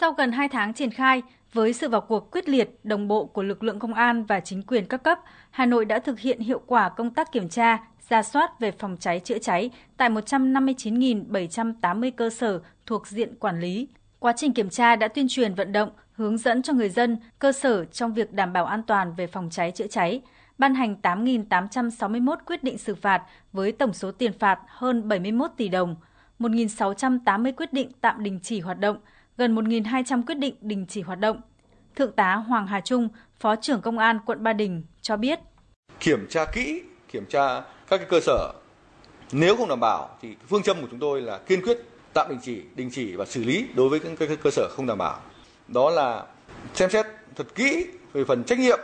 Sau gần 2 tháng triển khai, với sự vào cuộc quyết liệt, đồng bộ của lực lượng công an và chính quyền các cấp, Hà Nội đã thực hiện hiệu quả công tác kiểm tra, ra soát về phòng cháy chữa cháy tại 159.780 cơ sở thuộc diện quản lý. Quá trình kiểm tra đã tuyên truyền vận động, hướng dẫn cho người dân, cơ sở trong việc đảm bảo an toàn về phòng cháy chữa cháy, ban hành 8.861 quyết định xử phạt với tổng số tiền phạt hơn 71 tỷ đồng, 1.680 quyết định tạm đình chỉ hoạt động, gần 1.200 quyết định đình chỉ hoạt động. Thượng tá Hoàng Hà Trung, Phó trưởng Công an quận Ba Đình cho biết. Kiểm tra kỹ, kiểm tra các cái cơ sở. Nếu không đảm bảo thì phương châm của chúng tôi là kiên quyết tạm đình chỉ, đình chỉ và xử lý đối với các cơ sở không đảm bảo. Đó là xem xét thật kỹ về phần trách nhiệm,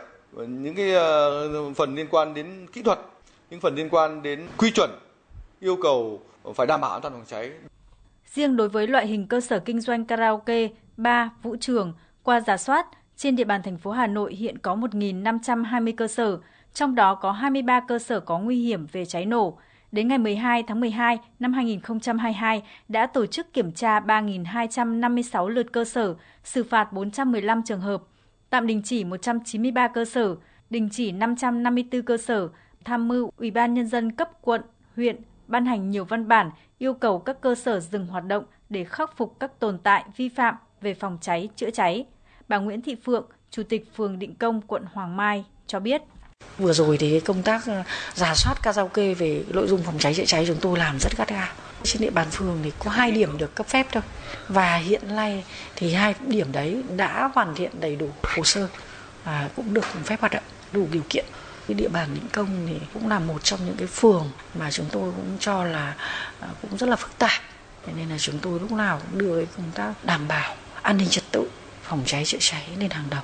những cái ờ, phần liên quan đến kỹ thuật, những phần liên quan đến quy chuẩn, yêu cầu phải đảm bảo an toàn phòng cháy. Riêng đối với loại hình cơ sở kinh doanh karaoke, bar, vũ trường, qua giả soát, trên địa bàn thành phố Hà Nội hiện có 1.520 cơ sở, trong đó có 23 cơ sở có nguy hiểm về cháy nổ. Đến ngày 12 tháng 12 năm 2022 đã tổ chức kiểm tra 3.256 lượt cơ sở, xử phạt 415 trường hợp, tạm đình chỉ 193 cơ sở, đình chỉ 554 cơ sở, tham mưu Ủy ban Nhân dân cấp quận, huyện ban hành nhiều văn bản yêu cầu các cơ sở dừng hoạt động để khắc phục các tồn tại vi phạm về phòng cháy, chữa cháy. Bà Nguyễn Thị Phượng, Chủ tịch phường Định Công, quận Hoàng Mai cho biết. Vừa rồi thì công tác ờ, giả soát karaoke về nội dung phòng cháy chữa cháy chúng tôi làm rất gắt gao. Trên địa bàn phường thì có hai điểm được cấp phép thôi. Và hiện nay thì hai điểm đấy đã hoàn thiện đầy đủ hồ sơ và cũng được phép hoạt động đủ điều kiện. Cái địa bàn Định Công thì cũng là một trong những cái phường mà chúng tôi cũng cho là à, cũng rất là phức tạp. Nên là chúng tôi lúc nào cũng đưa cái công tác đảm bảo an ninh trật tự, phòng cháy chữa cháy lên hàng đầu.